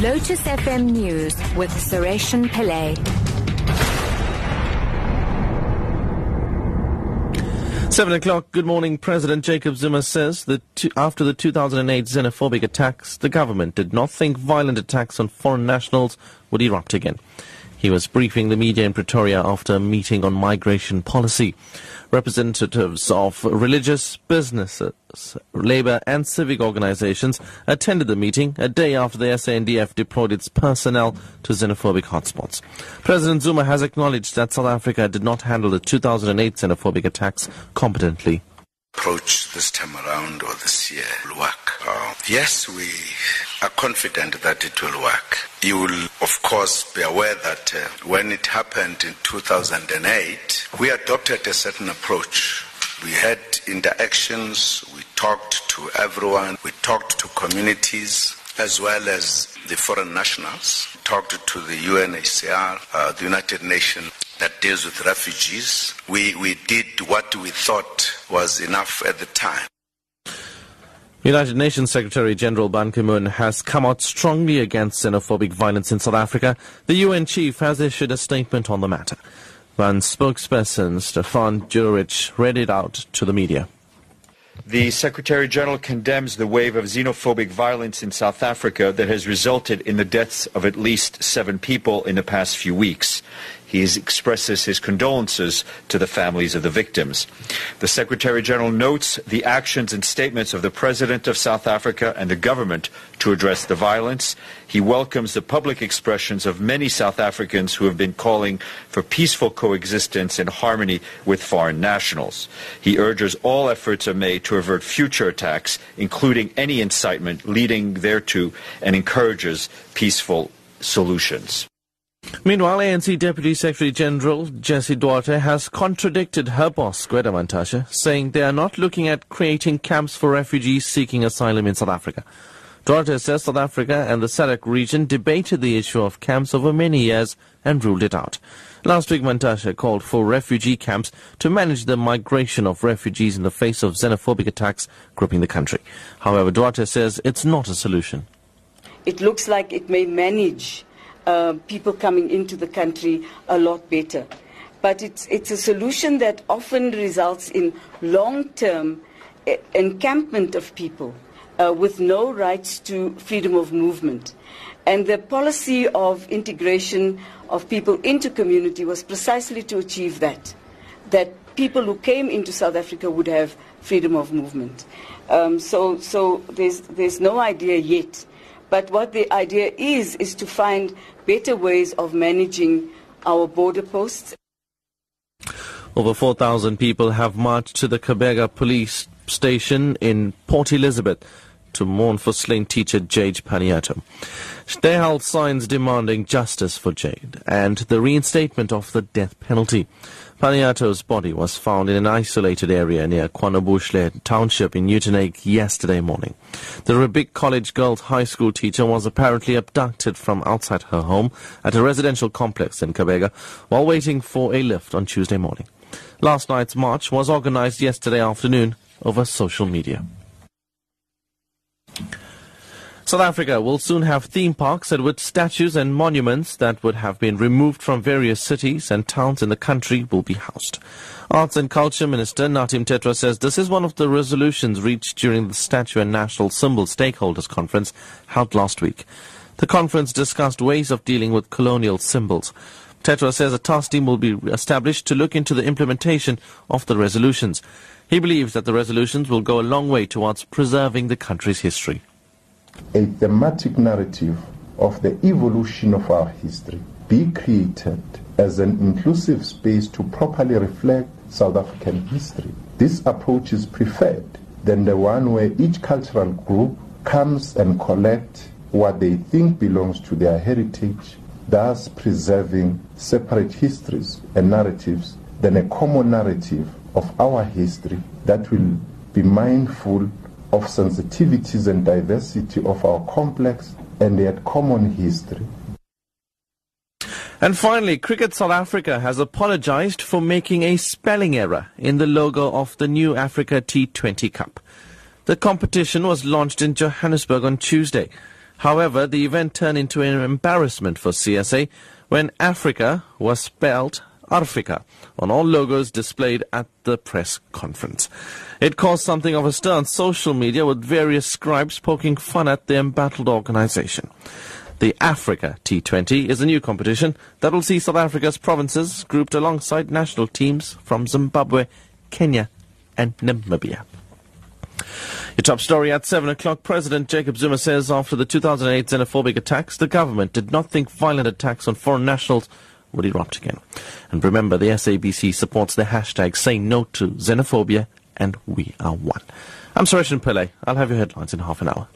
Lotus FM News with Sareshen Pillay. Seven o'clock. Good morning. President Jacob Zuma says that after the 2008 xenophobic attacks, the government did not think violent attacks on foreign nationals would erupt again. He was briefing the media in Pretoria after a meeting on migration policy. Representatives of religious, businesses, labor and civic organizations attended the meeting a day after the SANDF deployed its personnel to xenophobic hotspots. President Zuma has acknowledged that South Africa did not handle the 2008 xenophobic attacks competently approach this time around or this year will work. Uh, yes, we are confident that it will work. You will, of course, be aware that uh, when it happened in 2008, we adopted a certain approach. We had interactions, we talked to everyone, we talked to communities as well as the foreign nationals, talked to the UNHCR, uh, the United Nations that deals with refugees. We, we did what we thought was enough at the time. United Nations Secretary General Ban Ki-moon has come out strongly against xenophobic violence in South Africa. The UN chief has issued a statement on the matter. Ban's spokesperson Stefan Dujarric read it out to the media. The Secretary General condemns the wave of xenophobic violence in South Africa that has resulted in the deaths of at least seven people in the past few weeks. He expresses his condolences to the families of the victims. The Secretary General notes the actions and statements of the President of South Africa and the government to address the violence. He welcomes the public expressions of many South Africans who have been calling for peaceful coexistence and harmony with foreign nationals. He urges all efforts are made to avert future attacks, including any incitement leading thereto, and encourages peaceful solutions. Meanwhile, ANC Deputy Secretary General Jessie Duarte has contradicted her boss, Gwede Mantashe, saying they are not looking at creating camps for refugees seeking asylum in South Africa. Duarte says South Africa and the SADC region debated the issue of camps over many years and ruled it out. Last week, Mantashe called for refugee camps to manage the migration of refugees in the face of xenophobic attacks gripping the country. However, Duarte says it's not a solution. It looks like it may manage uh, people coming into the country a lot better. But it's, it's a solution that often results in long term uh, encampment of people uh, with no rights to freedom of movement. And the policy of integration of people into community was precisely to achieve that, that people who came into South Africa would have freedom of movement. Um, so so there's, there's no idea yet but what the idea is, is to find better ways of managing our border posts. Over 4,000 people have marched to the Gqeberha police station in Port Elizabeth to mourn for slain teacher Jade Panayiotou. Held signs demanding justice for Jade and the reinstatement of the death penalty. Panayiotou's body was found in an isolated area near KwaNobuhle township in Uitenhage yesterday morning. The Rubik College Girls High School teacher was apparently abducted from outside her home at a residential complex in Gqeberha while waiting for a lift on Tuesday morning. Last night's march was organized yesterday afternoon over social media. South Africa will soon have theme parks at which statues and monuments that would have been removed from various cities and towns in the country will be housed. Arts and Culture Minister Nathi Mthethwa says this is one of the resolutions reached during the Statue and National Symbol Stakeholders Conference held last week. The conference discussed ways of dealing with colonial symbols. Mthethwa says a task team will be established to look into the implementation of the resolutions. He believes that the resolutions will go a long way towards preserving the country's history a thematic narrative of the evolution of our history be created as an inclusive space to properly reflect South African history. This approach is preferred than the one where each cultural group comes and collects what they think belongs to their heritage, thus preserving separate histories and narratives than a common narrative of our history that will be mindful of sensitivities and diversity of our complex and yet common history. And finally, Cricket South Africa has apologized for making a spelling error in the logo of the new Africa T20 Cup. The competition was launched in Johannesburg on Tuesday. However, the event turned into an embarrassment for CSA when Africa was spelled Arfika on all logos displayed at the press conference. It caused something of a stir on social media with various scribes poking fun at the embattled organization. The Africa T20 is a new competition that will see South Africa's provinces grouped alongside national teams from Zimbabwe, Kenya, and Namibia. Your top story at 7 o'clock. President Jacob Zuma says after the 2008 xenophobic attacks, the government did not think violent attacks on foreign nationals would erupt again. And remember, the SABC supports the hashtag Say No to Xenophobia and We Are One. I'm Suresh Pillay. I'll have your headlines in half an hour.